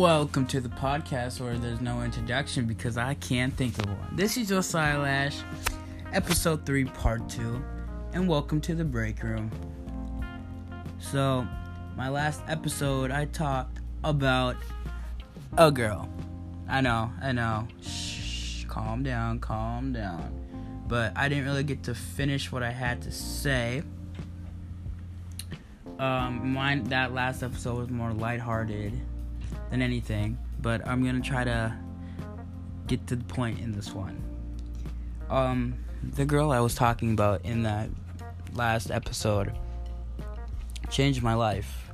Welcome to the podcast where there's no introduction because I can't think of one. This is Josiah Lash, episode 3, part 2, and welcome to the break room. So, my last episode, I talked about a girl. I know, I know. Shh, calm down, calm down. But I didn't really get to finish what I had to say. Um, mine that last episode was more lighthearted than anything, but I'm gonna try to get to the point in this one. Um, the girl I was talking about in that last episode changed my life.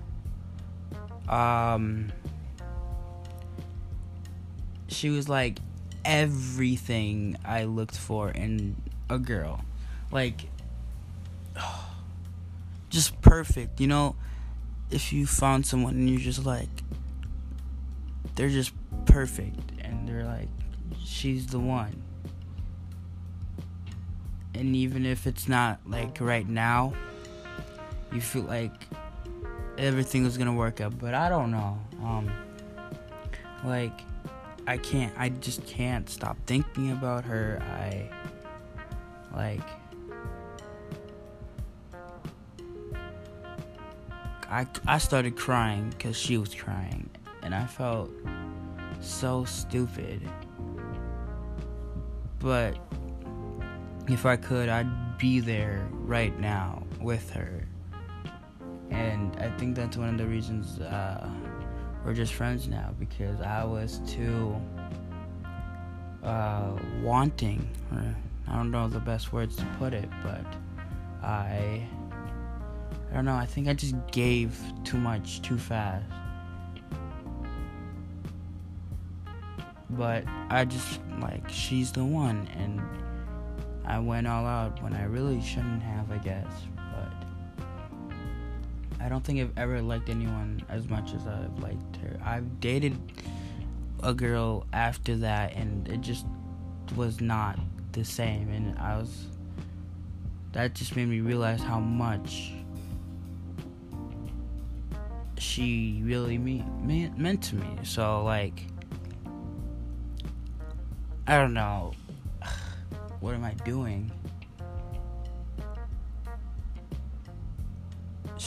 Um, she was like everything I looked for in a girl. Like, just perfect. You know, if you found someone and you're just like, they're just perfect and they're like she's the one. And even if it's not like right now you feel like everything is gonna work out but i don't know. Um like i can't i just can't stop thinking about her. I like i i started crying because she was crying and I felt so stupid. But if I could, I'd be there right now with her. And I think that's one of the reasons uh, we're just friends now because I was too uh, wanting. I don't know the best words to put it, but I. I don't know, I think I just gave too much too fast. But I just like she's the one and I went all out when I really shouldn't have I guess but I don't think I've ever liked anyone as much as I've liked her. I've dated a girl after that and it just was not the same and I was that just made me realize how much she really me, meant to me. So like I don't know. What am I doing?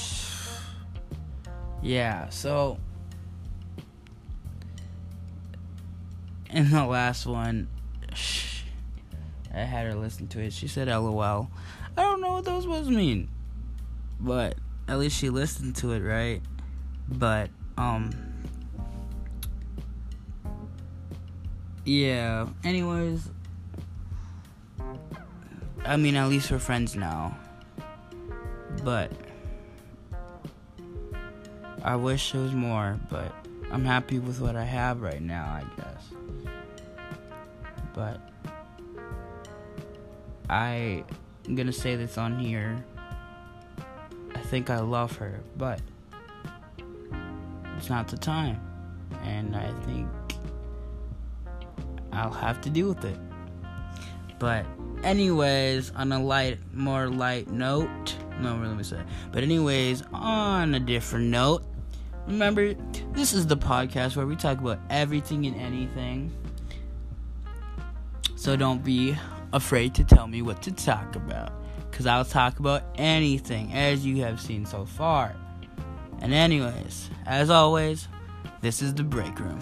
Yeah, so in the last one, I had her listen to it. She said LOL. I don't know what those words mean. But at least she listened to it, right? But um yeah. Anyways, I mean, at least we're friends now. But I wish there was more, but I'm happy with what I have right now, I guess. But I'm gonna say this on here. I think I love her, but it's not the time. And I think I'll have to deal with it. But anyways, on a light, more light note, no, let me say. But anyways, on a different note, remember this is the podcast where we talk about everything and anything. So don't be afraid to tell me what to talk about, cause I'll talk about anything as you have seen so far. And anyways, as always, this is the break room.